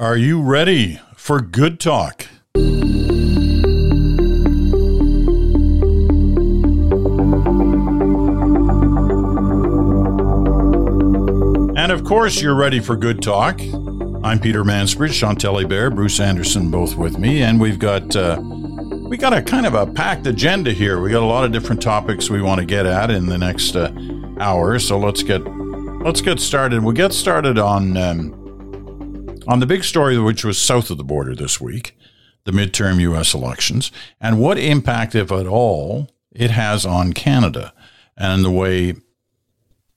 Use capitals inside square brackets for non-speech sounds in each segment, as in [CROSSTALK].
Are you ready for good talk? And of course, you're ready for good talk. I'm Peter Mansbridge, Chantal Hébert, Bruce Anderson, both with me, and we've got uh, we got a kind of a packed agenda here. We got a lot of different topics we want to get at in the next uh, hour. So let's get let's get started. We'll get started on um, on the big story, which was south of the border this week, the midterm U.S. elections, and what impact, if at all, it has on Canada and the way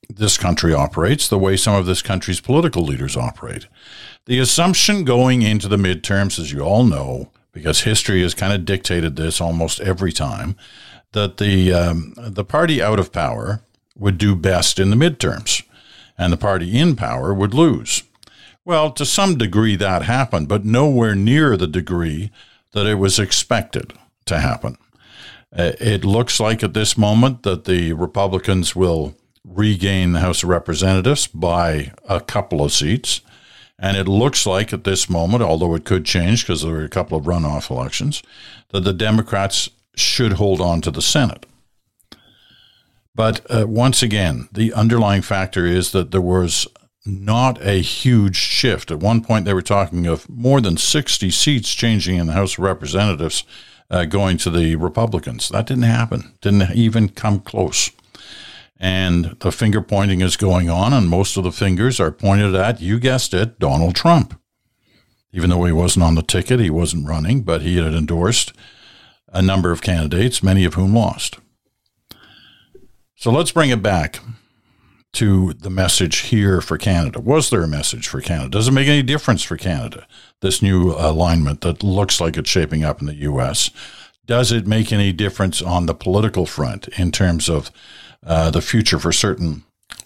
this country operates, the way some of this country's political leaders operate. The assumption going into the midterms, as you all know, because history has kind of dictated this almost every time, that the um, the party out of power would do best in the midterms, and the party in power would lose. Well, to some degree that happened, but nowhere near the degree that it was expected to happen. Uh, it looks like at this moment that the Republicans will regain the House of Representatives by a couple of seats. And it looks like at this moment, although it could change because there are a couple of runoff elections, that the Democrats should hold on to the Senate. But uh, once again, the underlying factor is that there was not a huge shift. At one point, they were talking of more than 60 seats changing in the House of Representatives uh, going to the Republicans. That didn't happen, didn't even come close. And the finger pointing is going on, and most of the fingers are pointed at, you guessed it, Donald Trump. Even though he wasn't on the ticket, he wasn't running, but he had endorsed a number of candidates, many of whom lost. So let's bring it back to the message here for Canada? Was there a message for Canada? Does it make any difference for Canada, this new alignment that looks like it's shaping up in the U.S.? Does it make any difference on the political front in terms of uh, the future for certain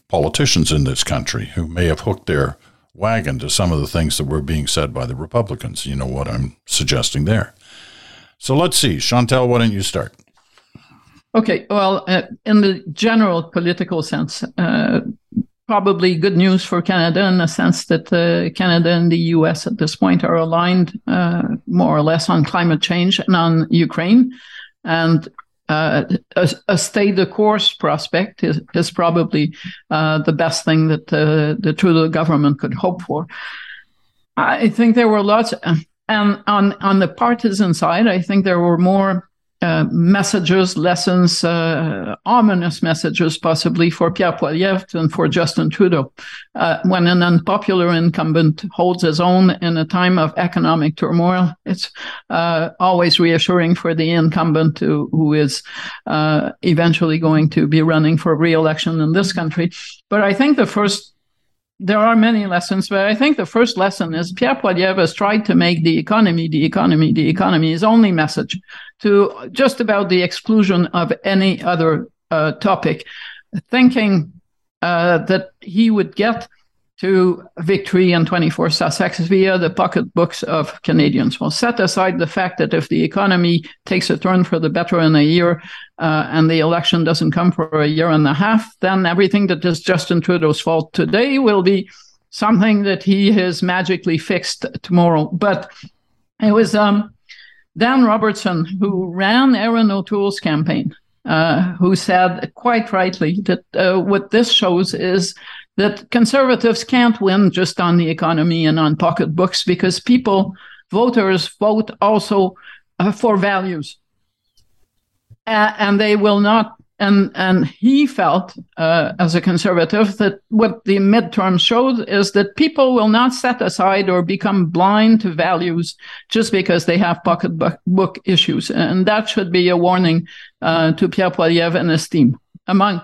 politicians in this country who may have hooked their wagon to some of the things that were being said by the Republicans? You know what I'm suggesting there. So let's see. Chantal, why don't you start? Okay, well, uh, in the general political sense, uh, probably good news for Canada in the sense that uh, Canada and the US at this point are aligned uh, more or less on climate change and on Ukraine. And uh, a, a, stay the course prospect is, is probably uh, the best thing that the Trudeau government could hope for. I think there were lots, and on on the partisan side, I think there were more uh, messages, lessons, uh, ominous messages, possibly for Pierre Poilievre and for Justin Trudeau. Uh, when an unpopular incumbent holds his own in a time of economic turmoil, it's uh, always reassuring for the incumbent who is uh, eventually going to be running for re-election in this country. But I think the first there are many lessons, but I think the first lesson is Pierre Poilievre has tried to make the economy, the economy, the economy his only message to just about the exclusion of any other uh, topic, thinking uh, that he would get to victory in 24 Sussex via the pocketbooks of Canadians. Well, set aside the fact that if the economy takes a turn for the better in a year uh, and the election doesn't come for a year and a half, then everything that is Justin Trudeau's fault today will be something that he has magically fixed tomorrow. But it was um, Dan Robertson who ran Erin O'Toole's campaign. Uh, who said quite rightly that uh, what this shows is that conservatives can't win just on the economy and on pocketbooks because people, voters, vote also uh, for values. Uh, and they will not. And and he felt, uh, as a conservative, that what the midterm showed is that people will not set aside or become blind to values just because they have pocketbook issues, and that should be a warning uh, to Pierre Poilievre and his team, among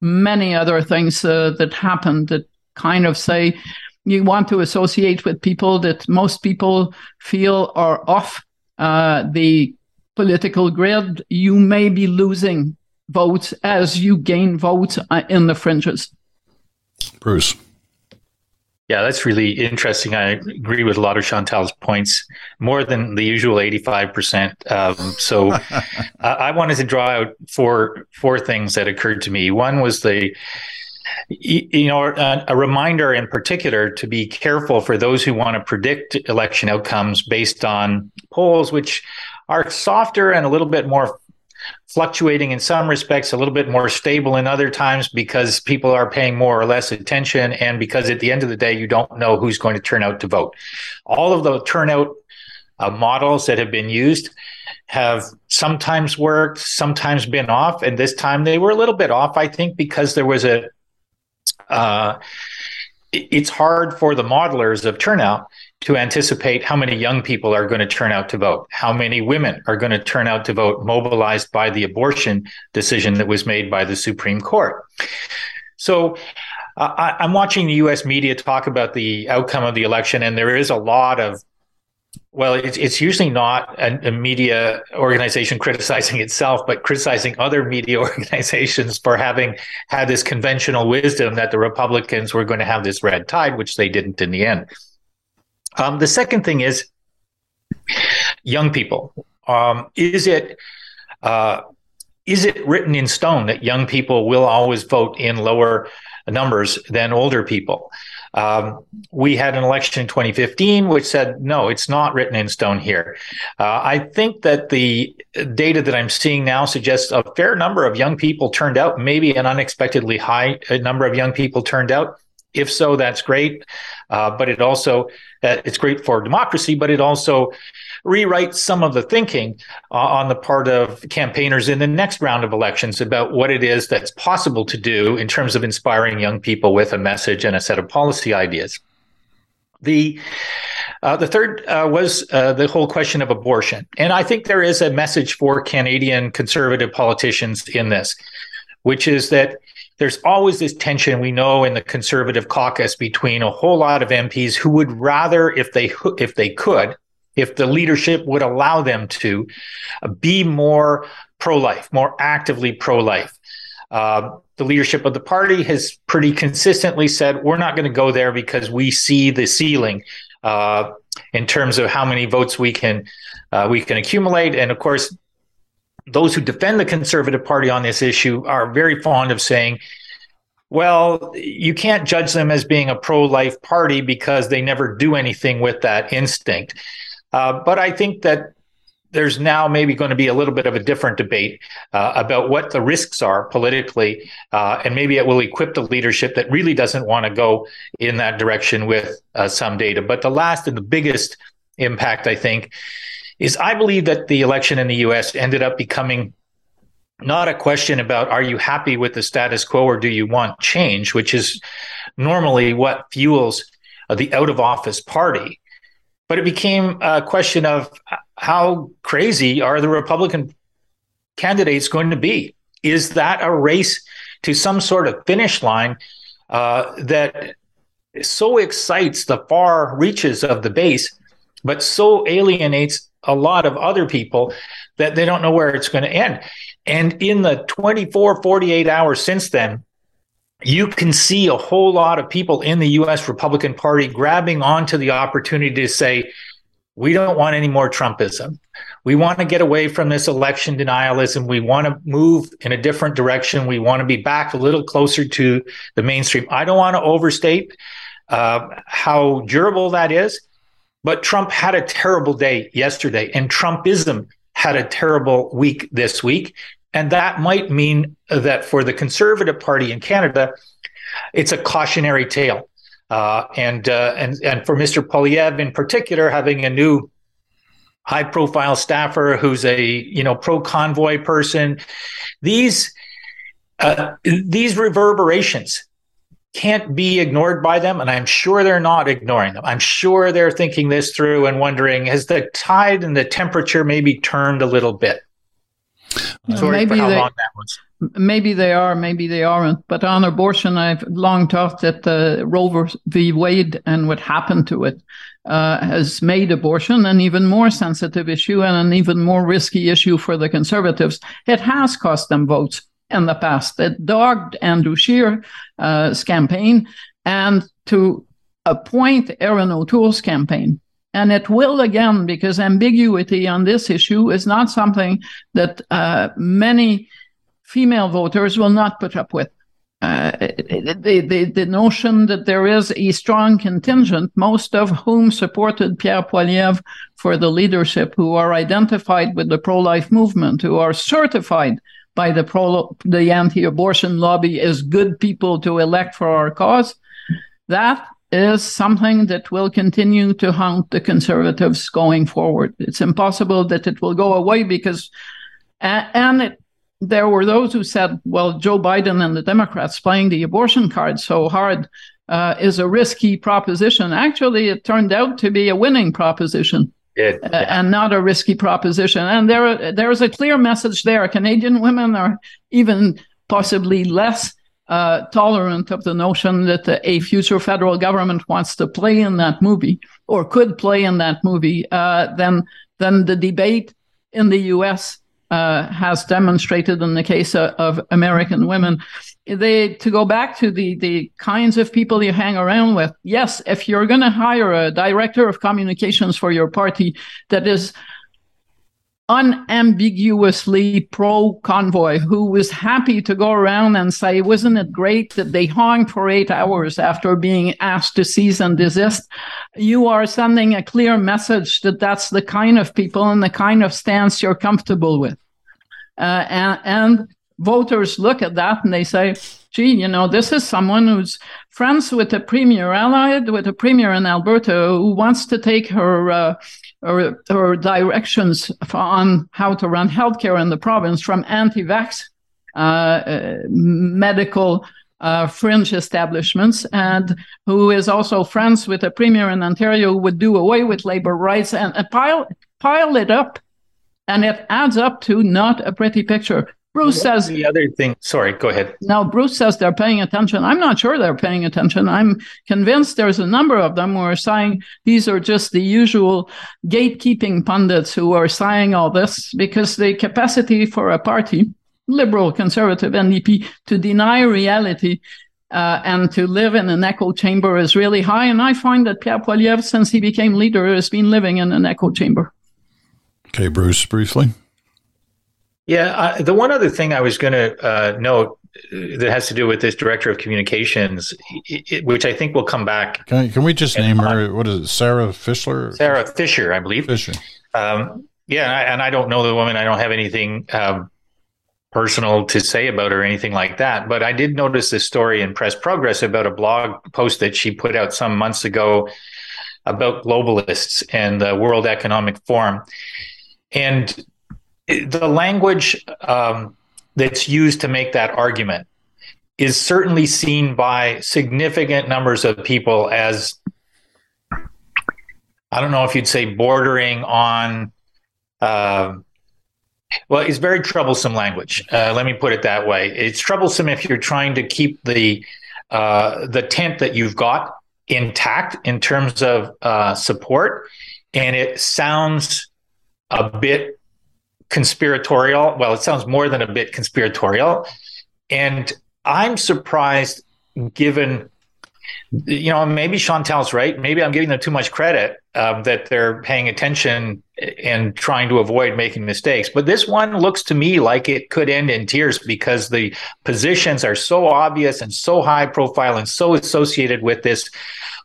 many other things uh, that happen that kind of say you want to associate with people that most people feel are off uh, the political grid, you may be losing votes as you gain votes uh, in the fringes. Bruce. Yeah, that's really interesting. I agree with a lot of Chantal's points, more than the usual 85%. Um, so [LAUGHS] I wanted to draw out four, four things that occurred to me. One was the, you know, a, a, reminder in particular to be careful for those who want to predict election outcomes based on polls, which are softer and a little bit more fluctuating in some respects, a little bit more stable in other times because people are paying more or less attention. And because at the end of the day, you don't know who's going to turn out to vote. All of the turnout uh, models that have been used have sometimes worked, sometimes been off. And this time they were a little bit off, I think, because there was a, uh, it's hard for the modelers of turnout to anticipate how many young people are going to turn out to vote, how many women are going to turn out to vote, mobilized by the abortion decision that was made by the Supreme Court. So I, am watching the US media talk about the outcome of the election, and there is a lot of well, it's, it's usually not a, a, media organization criticizing itself, but criticizing other media [LAUGHS] organizations for having had this conventional wisdom that the Republicans were going to have this red tide, which they didn't in the end. Um, the second thing is young people. Um, is it uh, is it written in stone that young people will always vote in lower numbers than older people? Um, we had an election in 2015 which said no, it's not written in stone here. Uh, I think that the data that I'm seeing now suggests a fair number of young people turned out, maybe an unexpectedly high number of young people turned out. If so, that's great. Uh, but it also uh, it's great for democracy, but it also rewrites some of the thinking uh, on the part of campaigners in the next round of elections about what it is that's possible to do in terms of inspiring young people with a message and a set of policy ideas. The uh, the third uh, was uh, the whole question of abortion. And I think there is a message for Canadian conservative politicians in this, which is that there's always this tension we know in the conservative caucus between a whole lot of MPs who would rather if they if they could if the leadership would allow them to be more pro-life more actively pro-life. Uh, the leadership of the party has pretty consistently said we're not going to go there because we see the ceiling uh, in terms of how many votes we can uh, we can accumulate. And of course those who defend the Conservative Party on this issue are very fond of saying, well, you can't judge them as being a pro life party because they never do anything with that instinct. Uh, but I think that there's now maybe going to be a little bit of a different debate uh, about what the risks are politically, uh, and maybe it will equip the leadership that really doesn't want to go in that direction with uh, some data. But the last and the biggest impact, I think, is I believe that the election in the US ended up becoming not a question about are you happy with the status quo or do you want change, which is normally what fuels the out of office party. But it became a question of how crazy are the Republican candidates going to be? Is that a race to some sort of finish line uh, that so excites the far reaches of the base, but so alienates a lot of other people that they don't know where it's going to end. And in the 24, 48 hours since then, you can see a whole lot of people in the US Republican Party grabbing onto the opportunity to say, we don't want any more Trumpism. We want to get away from this election denialism. We want to move in a different direction. We want to be back a little closer to the mainstream. I don't want to overstate uh, how durable that is. But Trump had a terrible day yesterday, and Trumpism had a terrible week this week. And that might mean that for the Conservative Party in Canada, it's a cautionary tale. Uh, and, uh, and, and for Mr. Poilievre in particular, having a new high profile staffer who's a you know pro convoy person these uh, these reverberations can't be ignored by them. And I'm sure they're not ignoring them. I'm sure they're thinking this through and wondering has the tide and the temperature maybe turned a little bit? Sorry maybe for how they, long that was. Maybe they are, maybe they aren't. But on abortion, I've long thought that uh, Roe v. Wade and what happened to it uh, has made abortion an even more sensitive issue and an even more risky issue for the conservatives. It has cost them votes in the past that dogged Andrew Scheer's uh, campaign and to appoint Erin O'Toole's campaign. And it will again, because ambiguity on this issue is not something that uh, many female voters will not put up with. uh, the, the, the notion that there is a strong contingent, most of whom supported Pierre Poilievre for the leadership, who are identified with the pro-life movement, who are certified by the pro the anti-abortion lobby as good people to elect for our cause. That is something that will continue to haunt the conservatives going forward. It's impossible that it will go away because, and it, there were those who said, well, Joe Biden and the Democrats playing the abortion card so hard uh, is a risky proposition. Actually, it turned out to be a winning proposition. It, uh, and not a risky proposition. And there, there is a clear message there. Canadian women are even possibly less uh, tolerant of the notion that a future federal government wants to play in that movie or could play in that movie uh, than than the debate in the U.S. Uh, has demonstrated in the case of, of, American women. They to go back to the the kinds of people you hang around with. Yes, if you're going to hire a director of communications for your party that is unambiguously pro convoy who was happy to go around and say, wasn't it great that they hung for eight hours after being asked to cease and desist? You are sending a clear message that that's the kind of people and the kind of stance you're comfortable with. Uh, and, and voters look at that and they say, gee, you know, this is someone who's friends with a premier, allied with a premier in Alberta who wants to take her uh, or, or directions on how to run healthcare in the province from anti-vax uh, uh, medical uh, fringe establishments, and who is also friends with a premier in Ontario who would do away with labor rights and, and pile pile it up, and it adds up to not a pretty picture. Bruce says the other thing. Sorry, go ahead. Now, Bruce says they're paying attention. I'm not sure they're paying attention. I'm convinced there's a number of them who are saying these are just the usual gatekeeping pundits who are saying all this because the capacity for a party, liberal, conservative, NDP, to deny reality uh, and to live in an echo chamber is really high. And I find that Pierre Poilievre, since he became leader, has been living in an echo chamber. Okay, Bruce, briefly. Yeah, uh, the one other thing I was going to uh, note uh, that has to do with this director of communications, it, which I think will come back. Can, can we just name her? What is it? Sarah Fischler? Sarah Fisher, I believe. Fisher. Um, yeah, and I don't know the woman. I don't have anything um, personal to say about her or anything like that. But I did notice this story in Press Progress about a blog post that she put out some months ago about globalists and the World Economic Forum. And the language um, that's used to make that argument is certainly seen by significant numbers of people as I don't know if you'd say bordering on. Uh, well, it's very troublesome language. Uh, let me put it that way. It's troublesome if you're trying to keep the uh, the tent that you've got intact in terms of uh, support, and it sounds a bit conspiratorial. Well, it sounds more than a bit conspiratorial. And I'm surprised given, you know, maybe Chantal's right. Maybe I'm giving them too much credit um, that they're paying attention and trying to avoid making mistakes. But this one looks to me like it could end in tears because the positions are so obvious and so high profile and so associated with this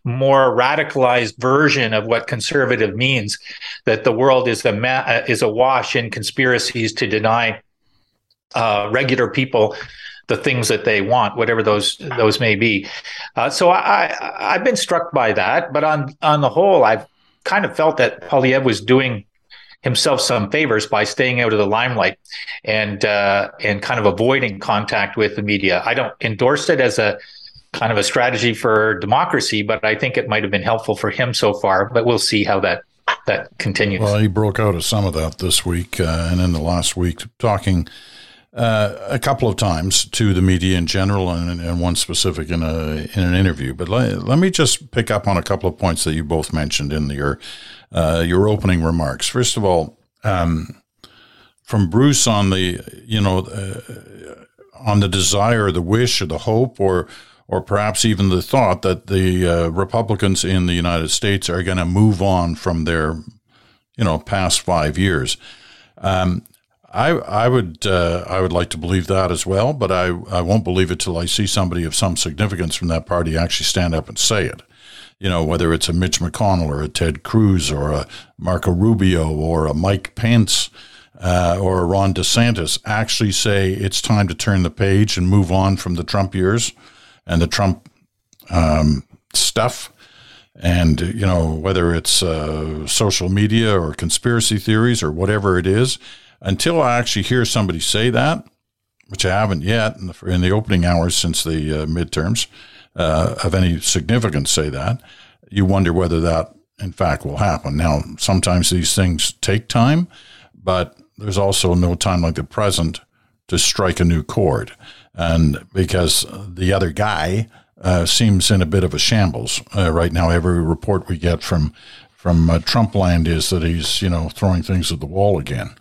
more radicalized version of what conservative means that the world is a ma- uh, is awash in conspiracies to deny uh, regular people the things that they want, whatever those those may be. Uh, so I, have been struck by that, but on on the whole, I've kind of felt that Poilievre was doing himself some favors by staying out of the limelight and uh, and kind of avoiding contact with the media. I don't endorse it as a kind of a strategy for democracy, but I think it might have been helpful for him so far. But we'll see how that that continues. Well, he broke out of some of that this week uh, and in the last week, talking uh, a couple of times to the media in general and, and one specific in a in an interview. But let, let me just pick up on a couple of points that you both mentioned in your uh, your opening remarks. First of all. Um, from Bruce on the, you know, uh, on the desire, the wish, or the hope, or or perhaps even the thought that the uh, Republicans in the United States are going to move on from their, you know, past five years. Um, I I would uh, I would like to believe that as well, but I, I won't believe it till I see somebody of some significance from that party actually stand up and say it. You know, whether it's a Mitch McConnell or a Ted Cruz or a Marco Rubio or a Mike Pence uh, or a Ron DeSantis actually say it's time to turn the page and move on from the Trump years and the Trump um, stuff. And you know whether it's uh, social media or conspiracy theories or whatever it is until i actually hear somebody say that which i haven't yet in the, in the opening hours since the uh, midterms uh, of any significance say that you wonder whether that in fact will happen. Now sometimes these things take time but there's also no time like the present to strike a new chord and because the other guy uh, seems in a bit of a shambles uh, right now. Every report we get from from uh, Trump land is that he's you know throwing things at the wall again.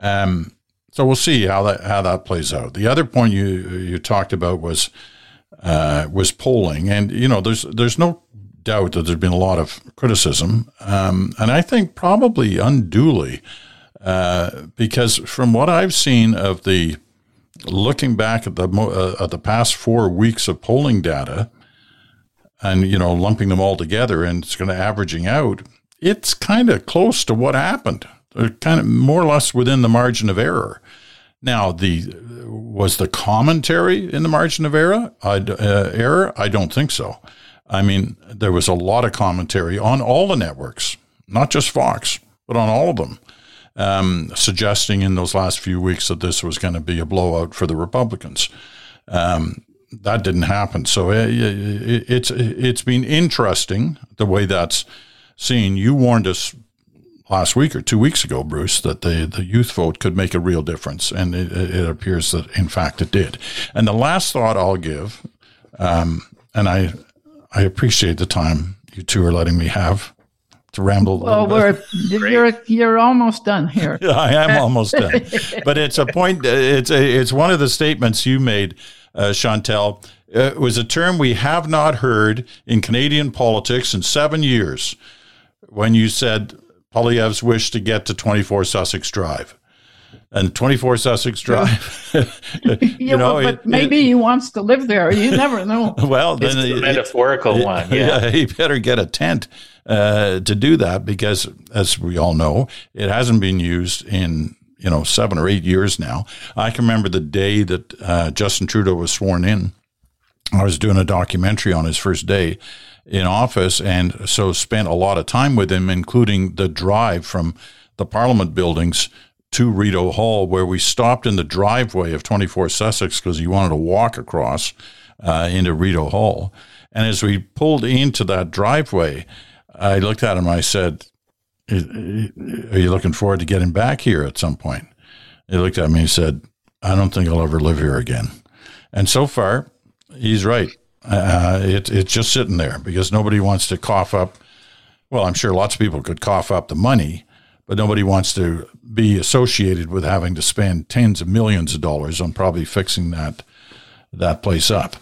Um, so we'll see how that how that plays out. The other point you you talked about was uh, was polling, and you know there's there's no doubt that there's been a lot of criticism, um, and I think probably unduly, uh, because from what I've seen of the looking back at the uh, at the past four weeks of polling data, and you know lumping them all together, and it's going to averaging out, it's kind of close to what happened. They're kind of more or less within the margin of error. Now, the was the commentary in the margin of error? I, uh, error? I don't think so. I mean, there was a lot of commentary on all the networks, not just Fox, but on all of them um, suggesting in those last few weeks that this was going to be a blowout for the Republicans. Um, that didn't happen. So uh, it, it's it's been interesting the way that's seen. You warned us last week or two weeks ago, Bruce, that the, the youth vote could make a real difference, and it, it appears that in fact it did. And the last thought I'll give, um, and I I appreciate the time you two are letting me have to ramble. well, we're [LAUGHS] you're you're almost done here. [LAUGHS] I am almost done, [LAUGHS] but it's a point. It's a, it's one of the statements you made, uh, Chantal. Uh, it was a term we have not heard in Canadian politics in seven years. When you said Poilievre's wish to get to 24 Sussex Drive and 24 Sussex Drive. you yeah, know, but it, maybe it, he wants to live there. You never know. well, then it's a metaphorical one. Yeah. yeah, he better get a tent uh, to do that because, as we all know, it hasn't been used in you know seven or eight years now. I can remember the day that uh, Justin Trudeau was sworn in. I was doing a documentary on his first day in office, and so spent a lot of time with him, including the drive from the Parliament buildings to Rideau Hall, where we stopped in the driveway of 24 Sussex because he wanted to walk across uh, into Rideau Hall. And as we pulled into that driveway, I looked at him. I said, "Are you looking forward to getting back here at some point?" He looked at me and said, "I don't think I'll ever live here again." And so far, he's right. Uh, it, it's just sitting there because nobody wants to cough up. Well, I'm sure lots of people could cough up the money, but nobody wants to be associated with having to spend tens of millions of dollars on probably fixing that that place up.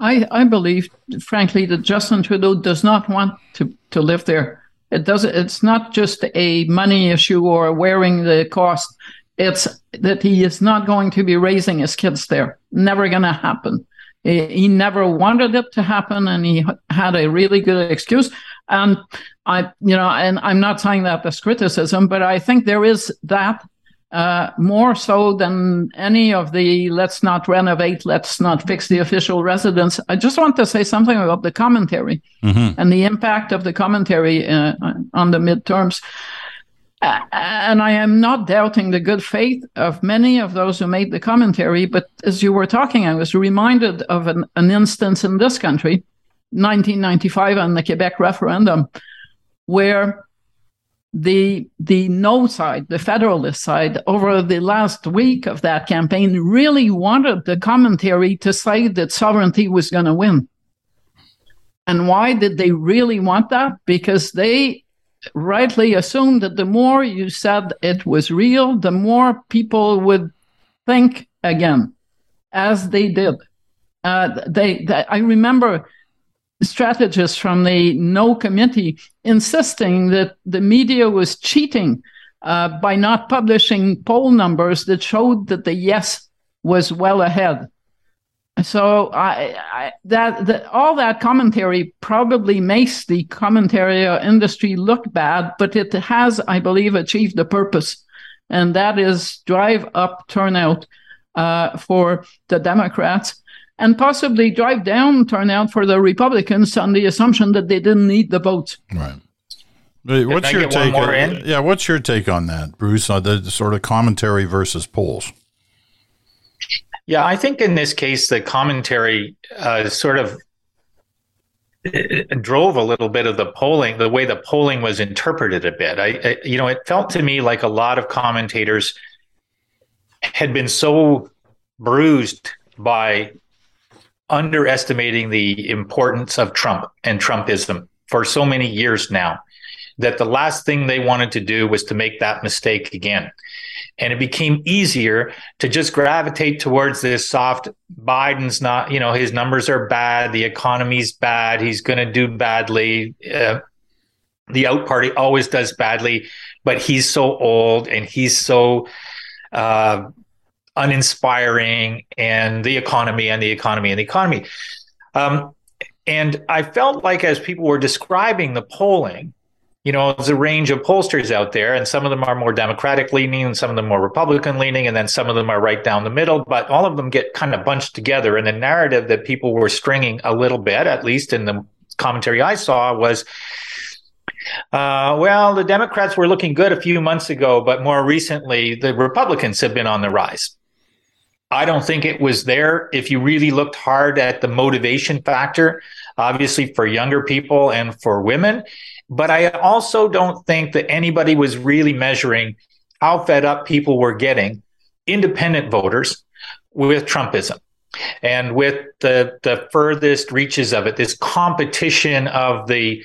I, I believe, frankly, that Justin Trudeau does not want to, to live there. It doesn't. It's not just a money issue or wearing the cost. It's that he is not going to be raising his kids there. Never going to happen. He never wanted it to happen, and he had a really good excuse. And I, you know, and I'm not saying that as criticism, but I think there is that uh, more so than any of the let's not renovate, let's not fix the official residence. I just want to say something about the commentary mm-hmm. and the impact of the commentary uh, on the midterms. Uh, and I am not doubting the good faith of many of those who made the commentary, but as you were talking, I was reminded of an, an instance in this country, 1995 on the Quebec referendum, where the the no side, the federalist side, over the last week of that campaign, really wanted the commentary to say that sovereignty was going to win. And why did they really want that? Because they rightly assumed that the more you said it was real, the more people would think again, as they did. Uh, they, they, I remember strategists from the No Committee insisting that the media was cheating uh, by not publishing poll numbers that showed that the yes was well ahead. So I, I, that, that all that commentary probably makes the commentary industry look bad, but it has, I believe, achieved the purpose, and that is drive up turnout uh, for the Democrats and possibly drive down turnout for the Republicans on the assumption that they didn't need the votes. Right. What's your take? On, yeah, what's your take on that, Bruce? On the sort of commentary versus polls. Yeah, I think in this case, the commentary uh, sort of drove a little bit of the polling, the way the polling was interpreted a bit. I, I, you know, it felt to me like a lot of commentators had been so bruised by underestimating the importance of Trump and Trumpism for so many years now that the last thing they wanted to do was to make that mistake again. And it became easier to just gravitate towards this soft Biden's not, you know, his numbers are bad, the economy's bad, he's going to do badly. Uh, the out party always does badly, but he's so old and he's so uh, uninspiring, and the economy and the economy and the economy. Um, and I felt like as people were describing the polling, you know, there's a range of pollsters out there, and some of them are more Democratic leaning, and some of them more Republican leaning, and then some of them are right down the middle. But all of them get kind of bunched together. And the narrative that people were stringing a little bit, at least in the commentary I saw, was uh, well, the Democrats were looking good a few months ago, but more recently, the Republicans have been on the rise. I don't think it was there. If you really looked hard at the motivation factor, obviously for younger people and for women, but I also don't think that anybody was really measuring how fed up people were getting, independent voters, with Trumpism. And with the, the furthest reaches of it, this competition of the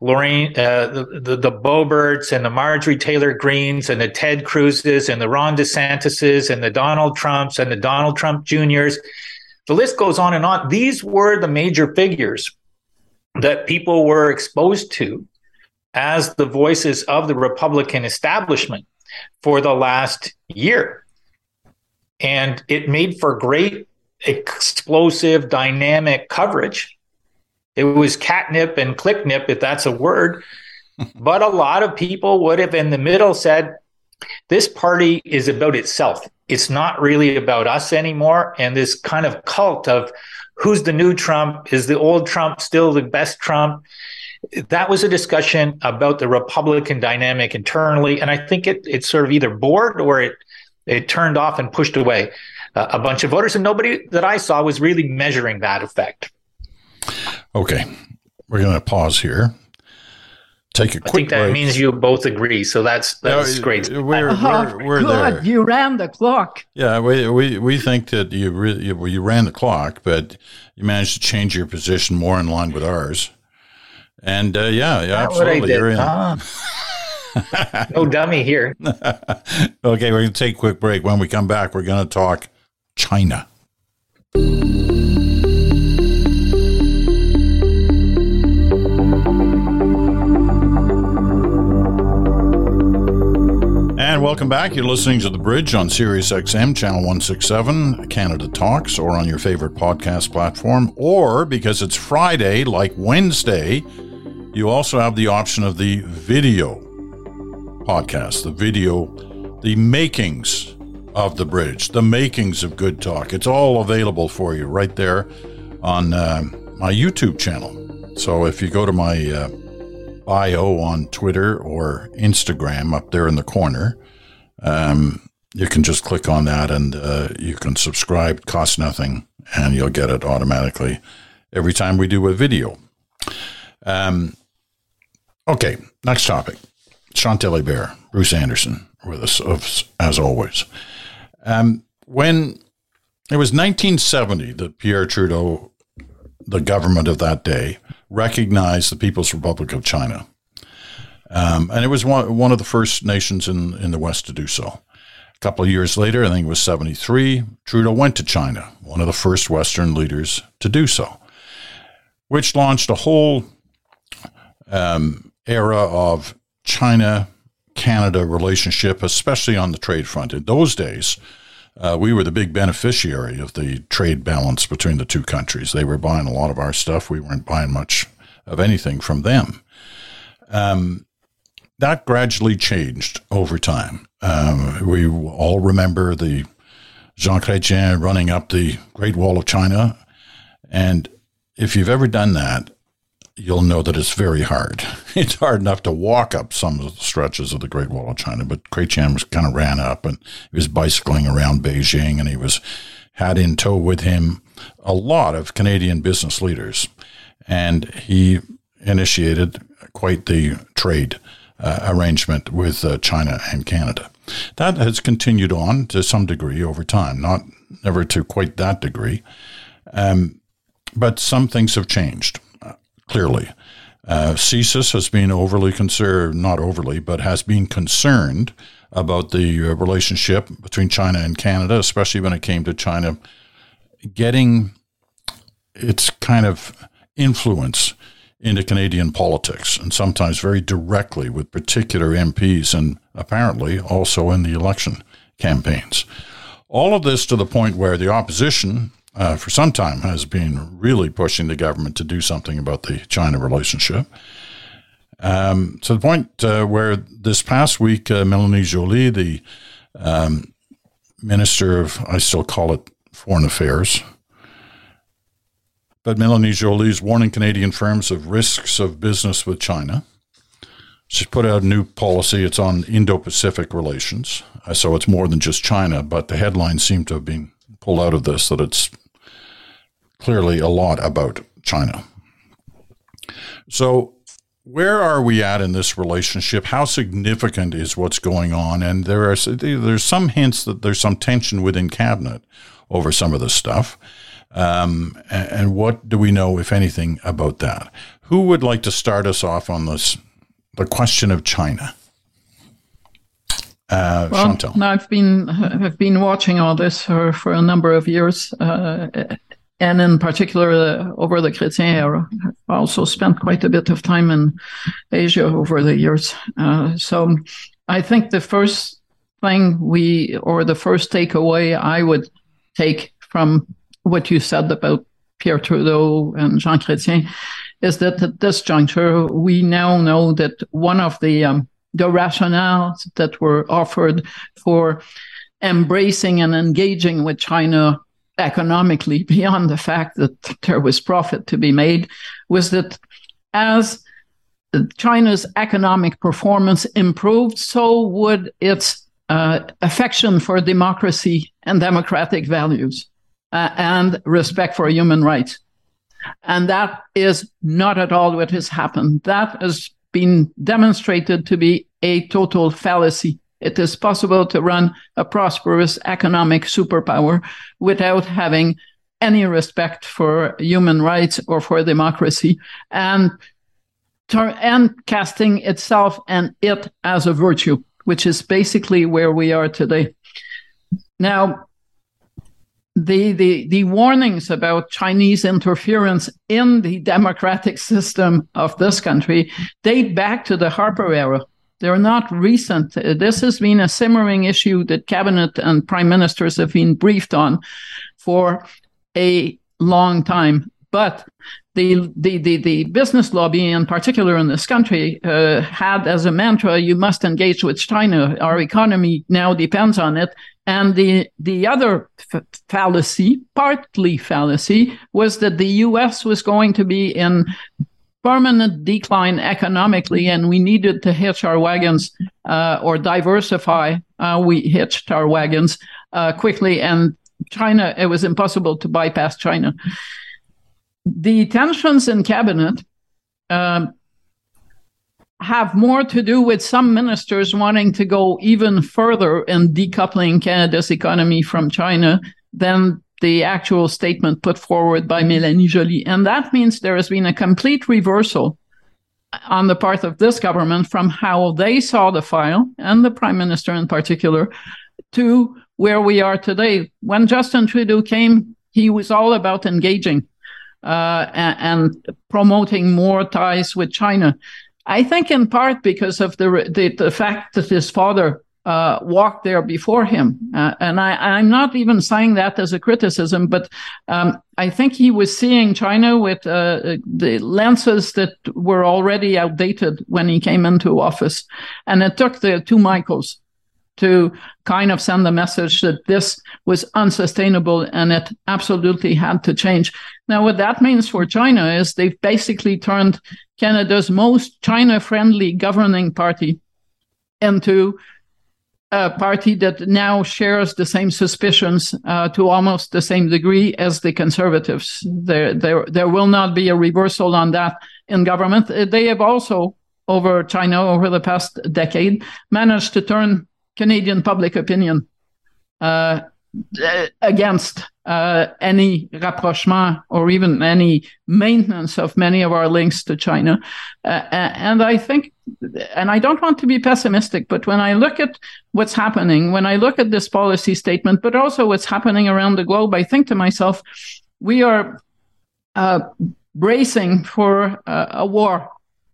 Lorraine, uh, the, the, the Boeberts and the Marjorie Taylor Greens and the Ted Cruzes and the Ron DeSantises and the Donald Trumps and the Donald Trump Juniors. The list goes on and on. These were the major figures that people were exposed to as the voices of the Republican establishment for the last year. And it made for great, explosive, dynamic coverage. It was catnip and clicknip, if that's a word. [LAUGHS] but a lot of people would have in the middle said, this party is about itself. It's not really about us anymore. And this kind of cult of who's the new Trump? Is the old Trump still the best Trump? that was a discussion about the Republican dynamic internally, and I think it it sort of either bored or it it turned off and pushed away a bunch of voters, and nobody that I saw was really measuring that effect. Okay, we're going to pause here. Take a quick I think that break. means you both agree, so that's that's no, great. We're, we're, oh, we're God, there. You ran the clock. Yeah, we we, we think that you really you, you ran the clock, but you managed to change your position more in line with ours. And uh, yeah, yeah, absolutely. You're in. Ah. [LAUGHS] no dummy here. [LAUGHS] okay, we're going to take a quick break. When we come back, we're going to talk China. And welcome back. You're listening to The Bridge on Sirius XM, Channel 167, Canada Talks, or on your favorite podcast platform, or because it's Friday, like Wednesday, you also have the option of the video podcast, the video, the makings of the bridge, the makings of Good Talk. It's all available for you right there on uh, my YouTube channel. So if you go to my uh, bio on Twitter or Instagram up there in the corner, um, you can just click on that and uh, you can subscribe, cost nothing, and you'll get it automatically every time we do a video. Um, Okay, next topic. Chantal Hébert, Bruce Anderson, with us as always. Um, when it was 1970 that Pierre Trudeau, the government of that day, recognized the People's Republic of China. Um, and it was one, one of the first nations in, in the West to do so. A couple of years later, I think it was 73, Trudeau went to China, one of the first Western leaders to do so, which launched a whole um, era of China Canada relationship, especially on the trade front. In those days, uh, we were the big beneficiary of the trade balance between the two countries. They were buying a lot of our stuff. We weren't buying much of anything from them. Um, that gradually changed over time. Um, we all remember the Jean Chrétien running up the Great Wall of China. And if you've ever done that, you'll know that it's very hard. [LAUGHS] It's hard enough to walk up some of the stretches of the Great Wall of China, but Chrétien was kind of ran up and he was bicycling around Beijing and he was had in tow with him a lot of Canadian business leaders. And he initiated quite the trade uh, arrangement with uh, China and Canada. That has continued on to some degree over time, not never to quite that degree. Um, but some things have changed clearly. Uh, CSIS has been overly concerned, not overly, but has been concerned about the uh, relationship between China and Canada, especially when it came to China getting its kind of influence into Canadian politics, and sometimes very directly with particular MPs, and apparently also in the election campaigns. All of this to the point where the opposition uh, for some time has been really pushing the government to do something about the China relationship. Um, to the point uh, where this past week, uh, Melanie Joly, the um, Minister of, I still call it Foreign Affairs, but Melanie Joly is warning Canadian firms of risks of business with China. She's put out a new policy. It's on Indo Pacific relations. Uh, so it's more than just China, but the headlines seem to have been pulled out of this that it's clearly a lot about China. So, where are we at in this relationship? How significant is what's going on? And there are there's some hints that there's some tension within cabinet over some of this stuff. Um, and, what do we know, if anything, about that? Who would like to start us off on this? The question of China. Uh, well, Chantal. I've been I've been watching all this for, for a number of years. Uh, and in particular uh, over the Chrétien era. I also spent quite a bit of time in Asia over the years. Uh, so I think the first thing we, or the first takeaway I would take from what you said about Pierre Trudeau and Jean Chrétien is that at this juncture, we now know that one of the um, the rationales that were offered for embracing and engaging with China economically [LAUGHS] beyond the fact that there was profit to be made was that as China's economic performance improved, so would its uh, affection for democracy and democratic values uh, and respect for human rights. And that is not at all what has happened. That has been demonstrated to be a total fallacy. It is possible to run a prosperous economic superpower without having any respect for human rights or for democracy and and casting itself and it as a virtue, which is basically where we are today. Now, the, the, the warnings about Chinese interference in the democratic system of this country date back to the Harper era. They're not recent. This has been a simmering issue that cabinet and prime ministers have been briefed on for a long time. But the the the, the business lobby, in particular in this country, uh, had as a mantra: "You must engage with China. Our economy now depends on it." And the the other f- fallacy, partly fallacy, was that the U.S. was going to be in permanent decline economically, and we needed to hitch our wagons uh, or diversify. Uh, we hitched our wagons uh, quickly, and China, it was impossible to bypass China. The tensions in cabinet um, have more to do with some ministers wanting to go even further in decoupling Canada's economy from China than the actual statement put forward by Melanie Joly. And that means there has been a complete reversal on the part of this government from how they saw the file, and the prime minister in particular, to where we are today. When Justin Trudeau came, he was all about engaging uh, and, and promoting more ties with China. I think in part because of the the, the fact that his father uh, walked there before him. Uh, and I, am not even saying that as a criticism, but um, I think he was seeing China with uh, the lenses that were already outdated when he came into office. And it took the two Michaels to kind of send the message that this was unsustainable and it absolutely had to change. Now, what that means for China is they've basically turned Canada's most China friendly governing party into a party that now shares the same suspicions uh, to almost the same degree as the conservatives. There, there, there will not be a reversal on that in government. They have also, over China, over the past decade, managed to turn Canadian public opinion uh, against uh, any rapprochement or even any maintenance of many of our links to China. Uh, and I think, and I don't want to be pessimistic, but when I look at what's happening, when I look at this policy statement, but also what's happening around the globe, I think to myself, we are uh, bracing for uh, a war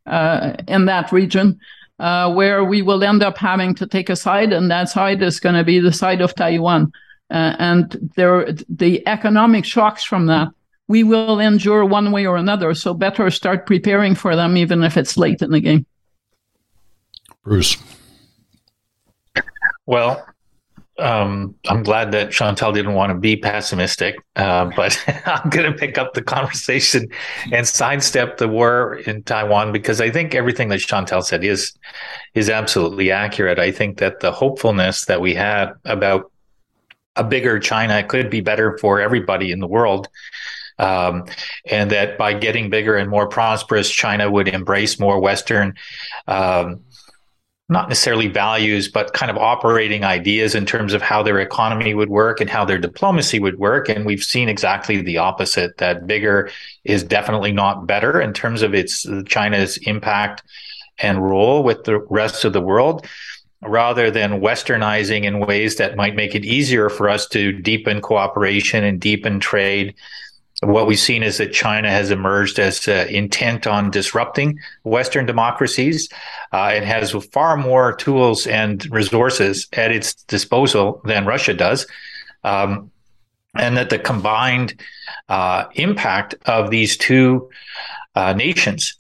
uh, in that region uh, where we will end up having to take a side, and that side is going to be the side of Taiwan. Uh, and there, the economic shocks from that we will endure one way or another. So better start preparing for them, even if it's late in the game. Bruce. Well, um, I'm glad that Chantal didn't want to be pessimistic, uh, but [LAUGHS] I'm going to pick up the conversation and sidestep the war in Taiwan because I think everything that Chantal said is is absolutely accurate. I think that the hopefulness that we had about a bigger China could be better for everybody in the world. Um, and that by getting bigger and more prosperous, China would embrace more Western um, not necessarily values, but kind of operating ideas in terms of how their economy would work and how their diplomacy would work. And we've seen exactly the opposite that bigger is definitely not better in terms of its China's impact and role with the rest of the world rather than westernizing in ways that might make it easier for us to deepen cooperation and deepen trade what we've seen is that China has emerged as uh, intent on disrupting Western democracies uh, has far more tools and resources at its disposal than Russia does. Um, and that the combined uh, impact of these two uh, nations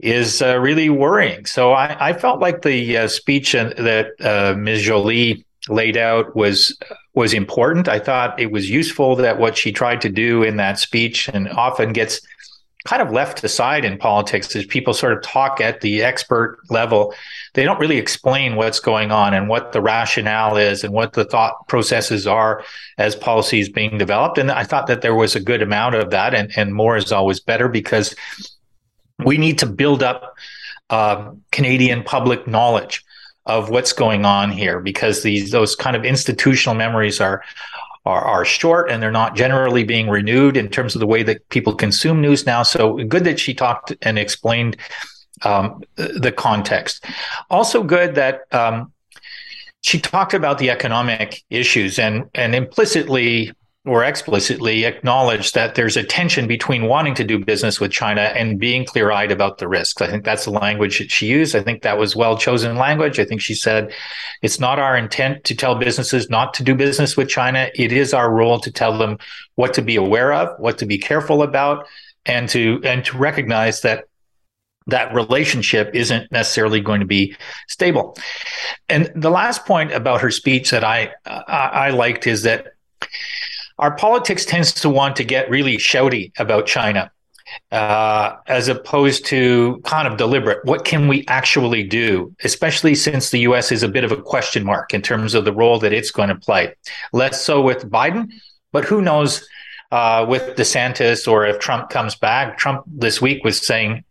is uh, really worrying. So I, I, felt like the uh, speech that Ms. Joly laid out was was important. I thought it was useful that what she tried to do in that speech and often gets kind of left aside in politics is people sort of talk at the expert level. They don't really explain what's going on and what the rationale is and what the thought processes are as policies being developed. And I thought that there was a good amount of that and, and more is always better because we need to build up uh, Canadian public knowledge of what's going on here because these those kind of institutional memories are are, are short and they're not generally being renewed in terms of the way that people consume news now. So good that she talked and explained um, the context. Also good that um, she talked about the economic issues and and implicitly or explicitly acknowledge that there's a tension between wanting to do business with China and being clear eyed about the risks. I think that's the language that she used. I think that was well chosen language. I think she said it's not our intent to tell businesses not to do business with China. It is our role to tell them what to be aware of, what to be careful about, and to and to recognize that that relationship isn't necessarily going to be stable. And the last point about her speech that I I, I liked is that our politics tends to want to get really shouty about China. Uh, as opposed to kind of deliberate. What can we actually do, especially since the U.S. is a bit of a question mark in terms of the role that it's going to play? Less so with Biden, but who knows uh, with DeSantis or if Trump comes back. Trump this week was saying,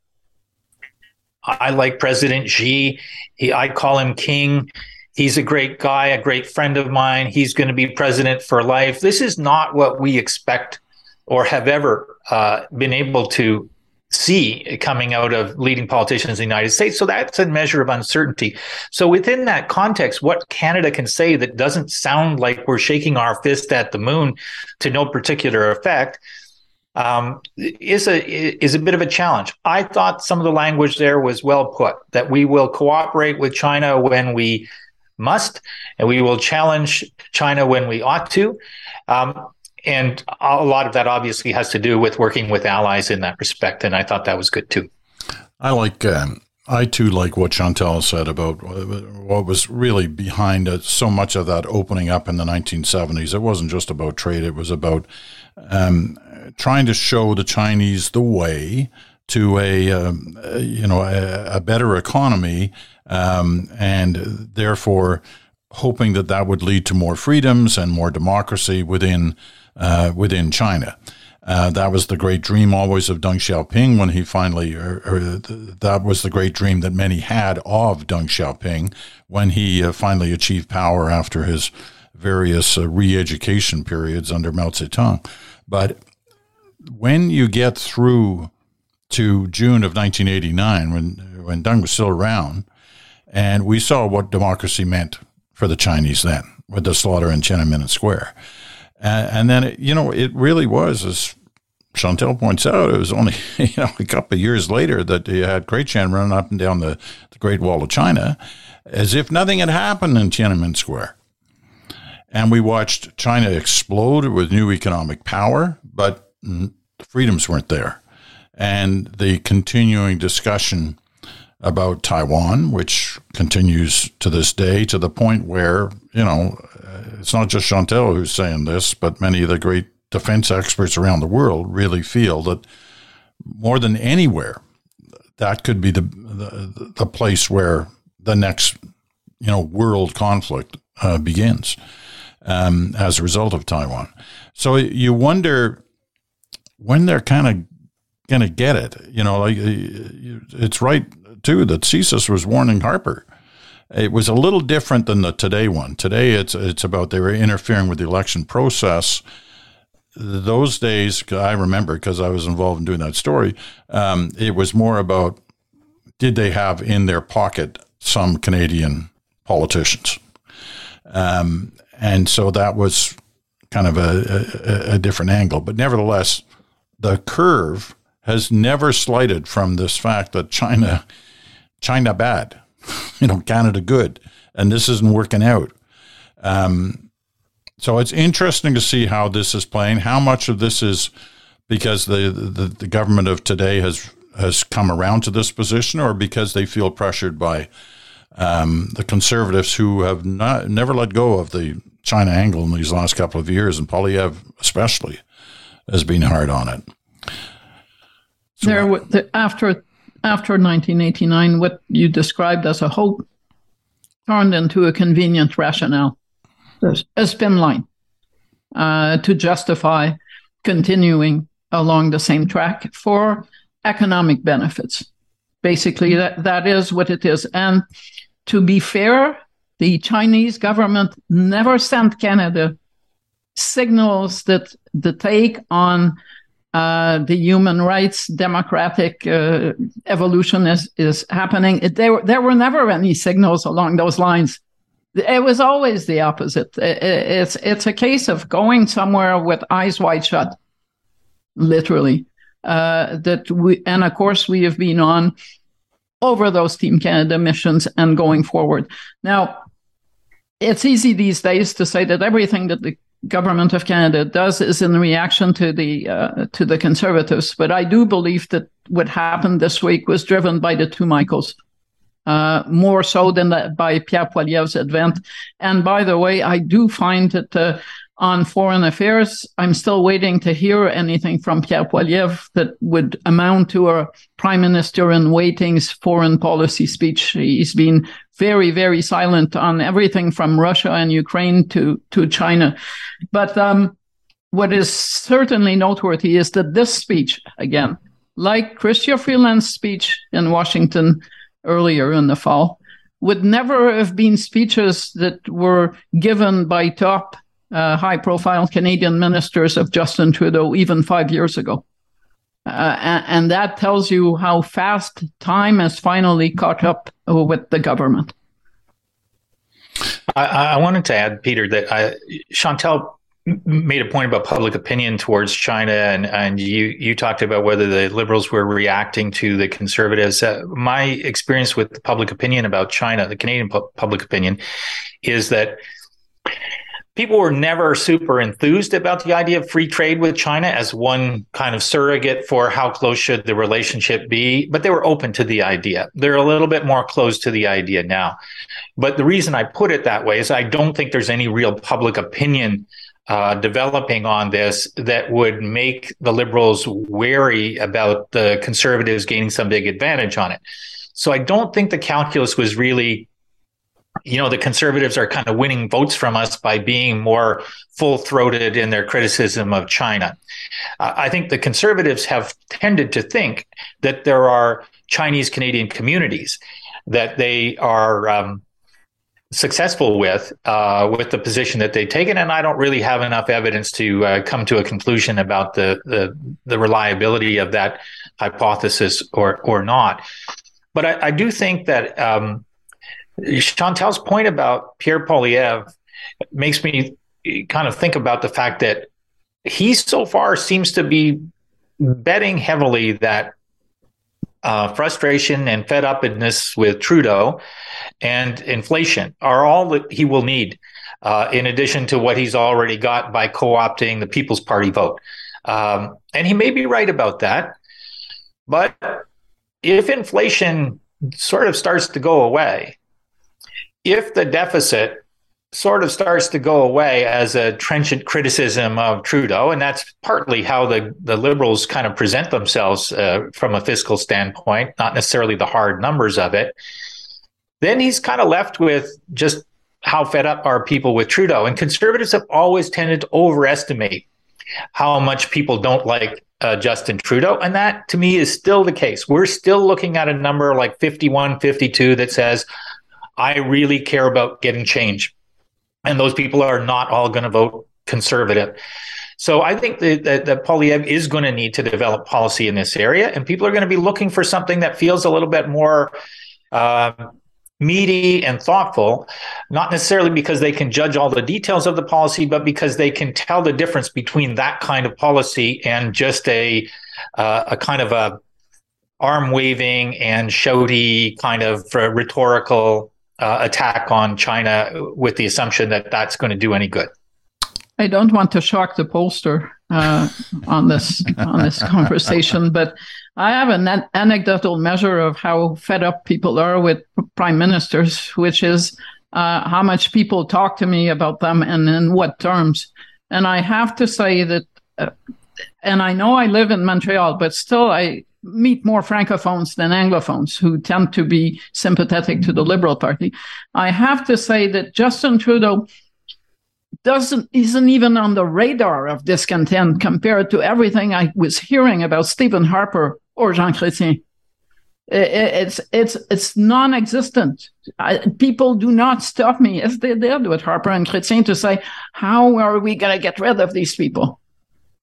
I like President Xi. He, I call him king. He's a great guy, a great friend of mine. He's going to be president for life. This is not what we expect or have ever uh, been able to see coming out of leading politicians in the United States. So that's a measure of uncertainty. So within that context, what Canada can say that doesn't sound like we're shaking our fist at the moon to no particular effect um, is a is a bit of a challenge. I thought some of the language there was well put. That we will cooperate with China when we must, and we will challenge China when we ought to. Um, and a lot of that obviously has to do with working with allies in that respect. And I thought that was good too. I like. Um, I too like what Chantal said about what was really behind so much of that opening up in the 1970s. It wasn't just about trade; it was about um, trying to show the Chinese the way to a, um, you know a, a better economy, um, and therefore hoping that that would lead to more freedoms and more democracy within uh, within China. Uh, that was the great dream always of Deng Xiaoping when he finally, or, or that was the great dream that many had of Deng Xiaoping when he uh, finally achieved power after his various uh, re-education periods under Mao Zedong. But when you get through to June of 1989, when when Deng was still around, and we saw what democracy meant for the Chinese then with the slaughter in Tiananmen Square. And, and then, it, you know, it really was, as Chantal points out, it was only [LAUGHS] you know a couple of years later that you had Chrétien running up and down the, the Great Wall of China, as if nothing had happened in Tiananmen Square. And we watched China explode with new economic power, but the freedoms weren't there. And the continuing discussion about Taiwan, which continues to this day to the point where, you know, it's not just Chantal who's saying this, but many of the great defense experts around the world really feel that more than anywhere, that could be the the, the place where the next you know world conflict uh, begins um, as a result of Taiwan. So you wonder when they're kind of going to get it. You know, like it's right too that CSIS was warning Harper it was a little different than the today one. Today, it's it's about they were interfering with the election process. Those days, I remember because I was involved in doing that story. Um, it was more about did they have in their pocket some Canadian politicians, um, and so that was kind of a, a, a different angle. But nevertheless, the curve has never slighted from this fact that China, China bad [LAUGHS] you know, Canada good, and this isn't working out. Um, so it's interesting to see how this is playing. How much of this is because the, the, the government of today has has come around to this position, or because they feel pressured by um, the conservatives who have not never let go of the China angle in these last couple of years, and Poilievre especially has been hard on it. So, there, the, after after 1989, what you described as a hope turned into a convenient rationale, a spin line uh, to justify continuing along the same track for economic benefits. Basically, that, that is what it is. And to be fair, the Chinese government never sent Canada signals that the take on uh, the human rights democratic uh, evolution is is happening. It, there there were never any signals along those lines. It was always the opposite. It, it's it's a case of going somewhere with eyes wide shut, literally. Uh, that we and of course we have been on over those Team Canada missions and going forward. Now, it's easy these days to say that everything that the government of Canada does is in reaction to the uh, to the conservatives. But I do believe that what happened this week was driven by the two Michaels, uh, more so than by Pierre Poilievre's advent. And by the way, I do find that uh, on foreign affairs, I'm still waiting to hear anything from Pierre Poilievre that would amount to a prime minister in waiting's foreign policy speech. He's been very, very silent on everything from Russia and Ukraine to, to China. But um, what is certainly noteworthy is that this speech, again, like Chrystia Freeland's speech in Washington earlier in the fall, would never have been speeches that were given by top uh, high profile Canadian ministers of Justin Trudeau even five years ago. Uh, and, and, that tells you how fast time has finally caught up with the government. I, I wanted to add, Peter, that I, Chantal made a point about public opinion towards China, and and you you talked about whether the liberals were reacting to the conservatives. Uh, my experience with the public opinion about China, the Canadian pu- public opinion, is that people were never super enthused about the idea of free trade with China as one kind of surrogate for how close should the relationship be, but they were open to the idea. They're a little bit more closed to the idea now. But the reason I put it that way is I don't think there's any real public opinion uh, developing on this that would make the liberals wary about the conservatives gaining some big advantage on it. So I don't think the calculus was really you know, the conservatives are kind of winning votes from us by being more full throated in their criticism of China. Uh, I think the conservatives have tended to think that there are Chinese Canadian communities that they are um, successful with uh, with the position that they've taken, and I don't really have enough evidence to uh, come to a conclusion about the, the, the reliability of that hypothesis or or not. But I, I do think that. Um, Chantal's point about Pierre Poilievre makes me kind of think about the fact that he so far seems to be betting heavily that uh, frustration and fed upness with Trudeau and inflation are all that he will need, uh, in addition to what he's already got by co opting the People's Party vote. Um, and he may be right about that. But if inflation sort of starts to go away, if the deficit sort of starts to go away as a trenchant criticism of Trudeau, and that's partly how the, the liberals kind of present themselves uh, from a fiscal standpoint, not necessarily the hard numbers of it, then he's kind of left with just how fed up are people with Trudeau. And conservatives have always tended to overestimate how much people don't like uh, Justin Trudeau. And that to me is still the case. We're still looking at a number like 51, 52 that says, I really care about getting change. And those people are not all going to vote conservative. So I think that, that, that Poilievre is going to need to develop policy in this area, and people are going to be looking for something that feels a little bit more uh, meaty and thoughtful, not necessarily because they can judge all the details of the policy, but because they can tell the difference between that kind of policy and just a uh, a kind of a arm waving and shouty kind of uh, rhetorical uh, attack on China with the assumption that that's going to do any good. I don't want to shock the pollster uh, on this on this [LAUGHS] conversation, but I have an anecdotal measure of how fed up people are with prime ministers, which is uh, how much people talk to me about them and in what terms. And I have to say that, uh, and I know I live in Montreal, but still I meet more francophones than anglophones who tend to be sympathetic to the Liberal Party. I have to say that Justin Trudeau doesn't isn't even on the radar of discontent compared to everything I was hearing about Stephen Harper or Jean Chrétien. It's it's it's non-existent. I, people do not stop me as they did with Harper and Chrétien to say, "How are we going to get rid of these people?"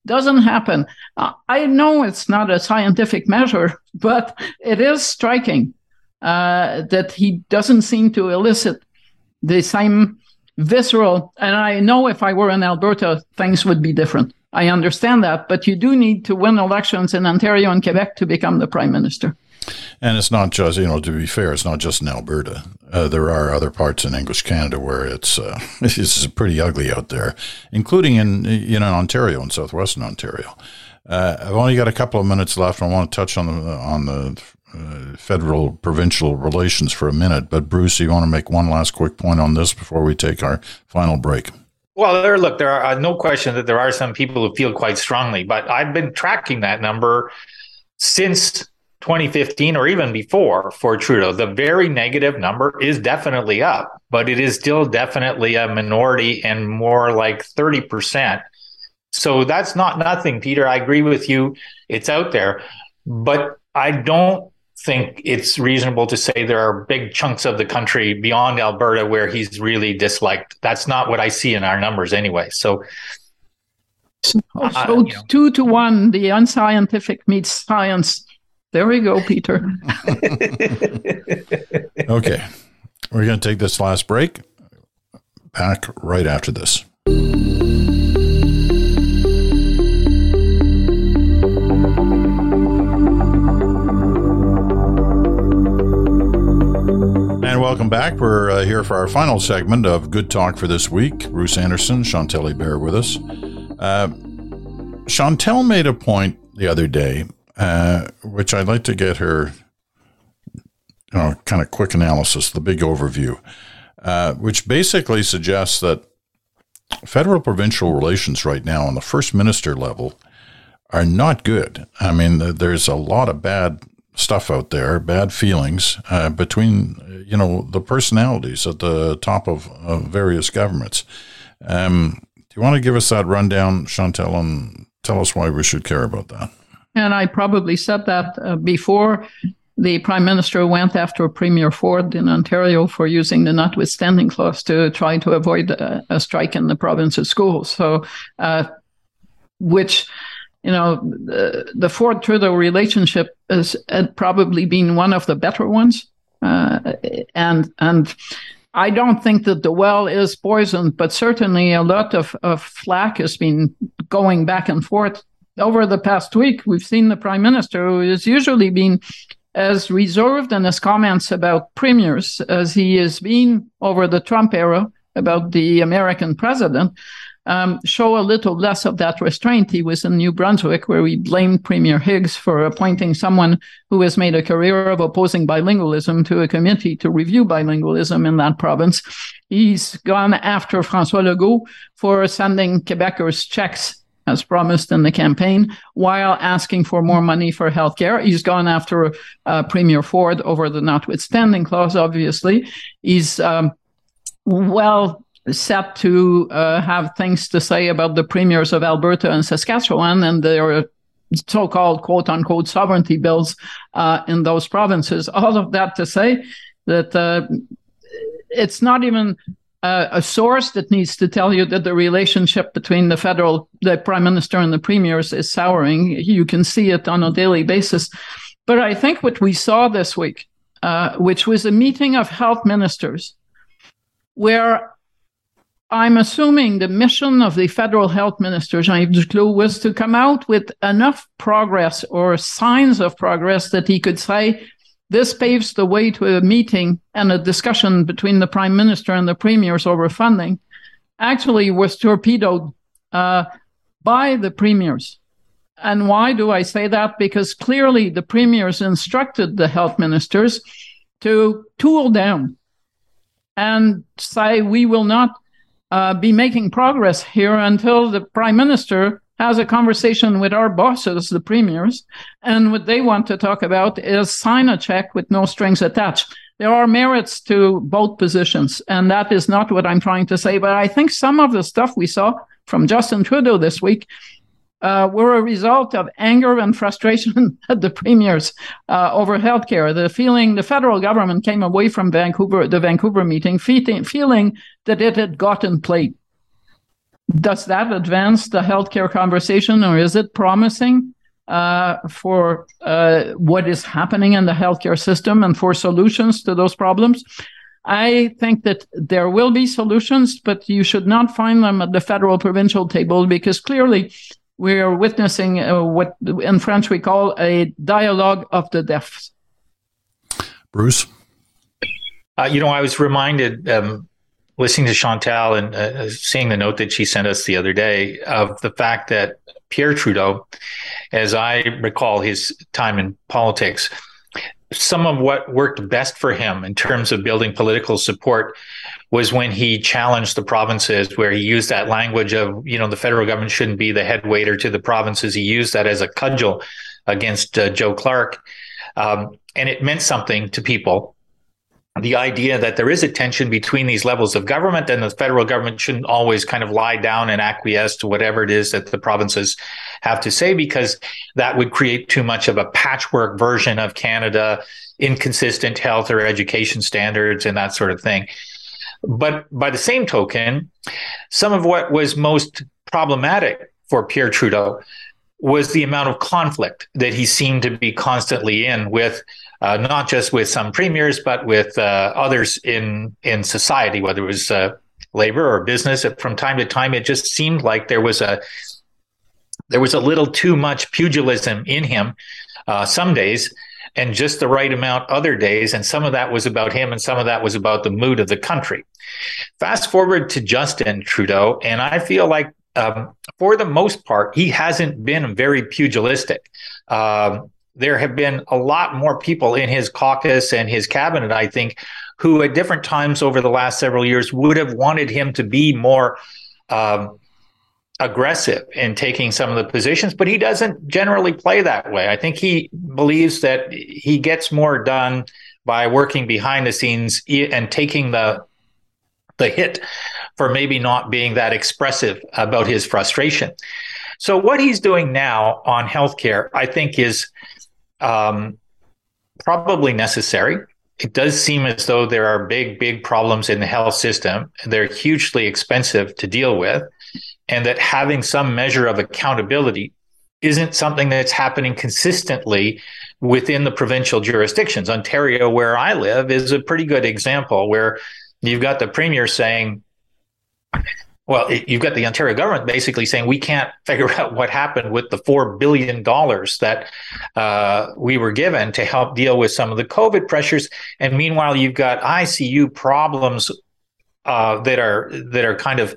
Doesn't happen. I know it's not a scientific measure, [LAUGHS] but it is striking uh, that he doesn't seem to elicit the same visceral. And I know if I were in Alberta, things would be different. I understand that, but you do need to win elections in Ontario and Quebec to become the prime minister. And it's not just, you know, to be fair, it's not just in Alberta. Uh, there are other parts in English Canada where it's uh, [LAUGHS] it's pretty ugly out there, including in you know Ontario and southwestern Ontario. Uh, I've only got a couple of minutes left. I want to touch on the on the uh, federal provincial relations for a minute. But Bruce, you want to make one last quick point on this before we take our final break? Well, there, look, there are uh, no question that there are some people who feel quite strongly, but I've been tracking that number since 2015 or even before for Trudeau, the very negative number is definitely up, but it is still definitely a minority and more like 30%. So that's not nothing, Peter. I agree with you. It's out there. But I don't think it's reasonable to say there are big chunks of the country beyond Alberta where he's really disliked. That's not what I see in our numbers anyway. So so uh, you know. two to one, the unscientific meets science there we go, Peter. [LAUGHS] okay. We're going to take this last break. Back right after this. And welcome back. We're uh, here for our final segment of Good Talk for this week. Bruce Anderson, Chantal, Hébert with us. Uh, Chantal made a point the other day uh, which I'd like to get her you know, kind of quick analysis, the big overview, uh, which basically suggests that federal provincial relations right now on the first minister level are not good. I mean, there's a lot of bad stuff out there, bad feelings uh, between you know the personalities at the top of, of various governments. Um, do you want to give us that rundown, Chantal, and tell us why we should care about that? And I probably said that uh, before. The prime minister went after Premier Ford in Ontario for using the notwithstanding clause to try to avoid a, a strike in the province's schools. So, uh, which you know, the, the Ford Trudeau relationship has had probably been one of the better ones. Uh, and, and I don't think that the well is poisoned, but certainly a lot of, of flack has been going back and forth. Over the past week, we've seen the prime minister, who has usually been as reserved in his comments about premiers as he has been over the Trump era about the American president um, show a little less of that restraint. He was in New Brunswick, where he blamed Premier Higgs for appointing someone who has made a career of opposing bilingualism to a committee to review bilingualism in that province. He's gone after Francois Legault for sending Quebecers checks as promised in the campaign, while asking for more money for healthcare. He's gone after uh, Premier Ford over the notwithstanding clause, obviously. He's um, well set to uh, have things to say about the premiers of Alberta and Saskatchewan and their so-called quote unquote sovereignty bills uh, in those provinces. All of that to say that uh, it's not even uh, a source that needs to tell you that the relationship between the federal, the prime minister and the premiers is souring. You can see it on a daily basis. But I think what we saw this week, uh, which was a meeting of health ministers, where I'm assuming the mission of the federal health minister, Jean-Yves Duclos, was to come out with enough progress or signs of progress that he could say, this paves the way to a meeting and a discussion between the prime minister and the premiers over funding, actually was torpedoed uh, by the premiers. And why do I say that? Because clearly the premiers instructed the health ministers to tool down and say, we will not uh, be making progress here until the prime minister has a conversation with our bosses, the premiers, and what they want to talk about is sign a check with no strings attached. There are merits to both positions, and that is not what I'm trying to say. But I think some of the stuff we saw from Justin Trudeau this week uh, were a result of anger and frustration [LAUGHS] at the premiers uh, over healthcare. The feeling the federal government came away from Vancouver, the Vancouver meeting, feeling that it had gotten played. Does that advance the healthcare conversation, or is it promising uh, for uh, what is happening in the healthcare system and for solutions to those problems? I think that there will be solutions, but you should not find them at the federal provincial table because clearly we are witnessing uh, what in French we call a dialogue of the deaf. Bruce? Uh, you know, I was reminded um, listening to Chantal and uh, seeing the note that she sent us the other day of the fact that Pierre Trudeau, as I recall his time in politics, some of what worked best for him in terms of building political support was when he challenged the provinces where he used that language of you know the federal government shouldn't be the head waiter to the provinces. He used that as a cudgel against uh, joe clark. Um, and it meant something to people the idea that there is a tension between these levels of government and the federal government shouldn't always kind of lie down and acquiesce to whatever it is that the provinces have to say because that would create too much of a patchwork version of Canada, inconsistent health or education standards and that sort of thing. But by the same token, some of what was most problematic for Pierre Trudeau was the amount of conflict that he seemed to be constantly in with uh, not just with some premiers, but with uh, others in in society, whether it was uh, labor or business. From time to time, it just seemed like there was a there was a little too much pugilism in him uh, some days, and just the right amount other days. And some of that was about him and some of that was about the mood of the country. Fast forward to Justin Trudeau, and I feel like um, for the most part, he hasn't been very pugilistic. Um, there have been a lot more people in his caucus and his cabinet, I think, who at different times over the last several years would have wanted him to be more um, aggressive in taking some of the positions, but he doesn't generally play that way. I think he believes that he gets more done by working behind the scenes and taking the the hit for maybe not being that expressive about his frustration. So what he's doing now on healthcare, I think, is um, probably necessary. It does seem as though there are big, big problems in the health system. They're hugely expensive to deal with and that having some measure of accountability isn't something that's happening consistently within the provincial jurisdictions. Ontario, where I live, is a pretty good example where you've got the premier saying, well, you've got the Ontario government basically saying we can't [LAUGHS] figure out what happened with the four billion dollars that uh, we were given to help deal with some of the COVID pressures, and meanwhile you've got ICU problems uh, that are that are kind of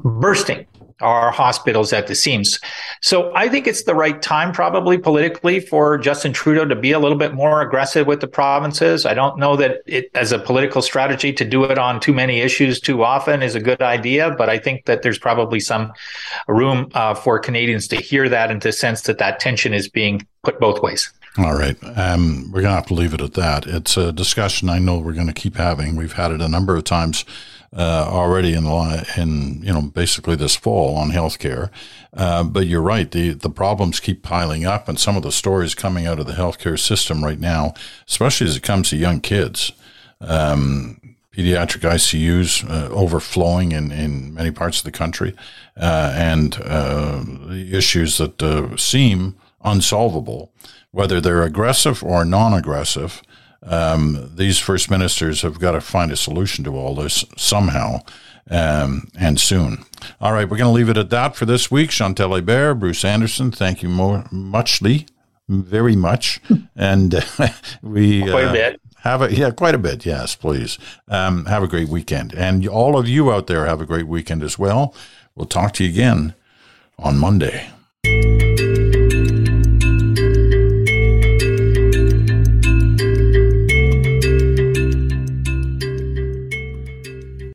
bursting our hospitals at the seams. So I think it's the right time, probably politically, for Justin Trudeau to be a little bit more aggressive with the provinces. I don't know that it, as a political strategy, to do it on too many issues too often is a good idea, but I think that there's probably some room uh, for Canadians to hear that and to sense that that tension is being put both ways. All right. Um, we're going to have to leave it at that. It's a discussion I know we're going to keep having. We've had it a number of times uh, already in in you know basically this fall on healthcare. Uh, but you're right, the the problems keep piling up, and some of the stories coming out of the healthcare system right now, especially as it comes to young kids. Um, pediatric ICUs uh, overflowing in, in many parts of the country, uh, and uh, issues that uh, seem unsolvable, whether they're aggressive or non aggressive um, these first ministers have got to find a solution to all this somehow um, and soon. All right, we're going to leave it at that for this week. Chantal Hébert, Bruce Anderson, thank you more muchly, very much, [LAUGHS] and uh, we quite a uh, bit. Have a yeah, quite a bit. Yes, please. Um, have a great weekend, and all of you out there have a great weekend as well. We'll talk to you again on Monday.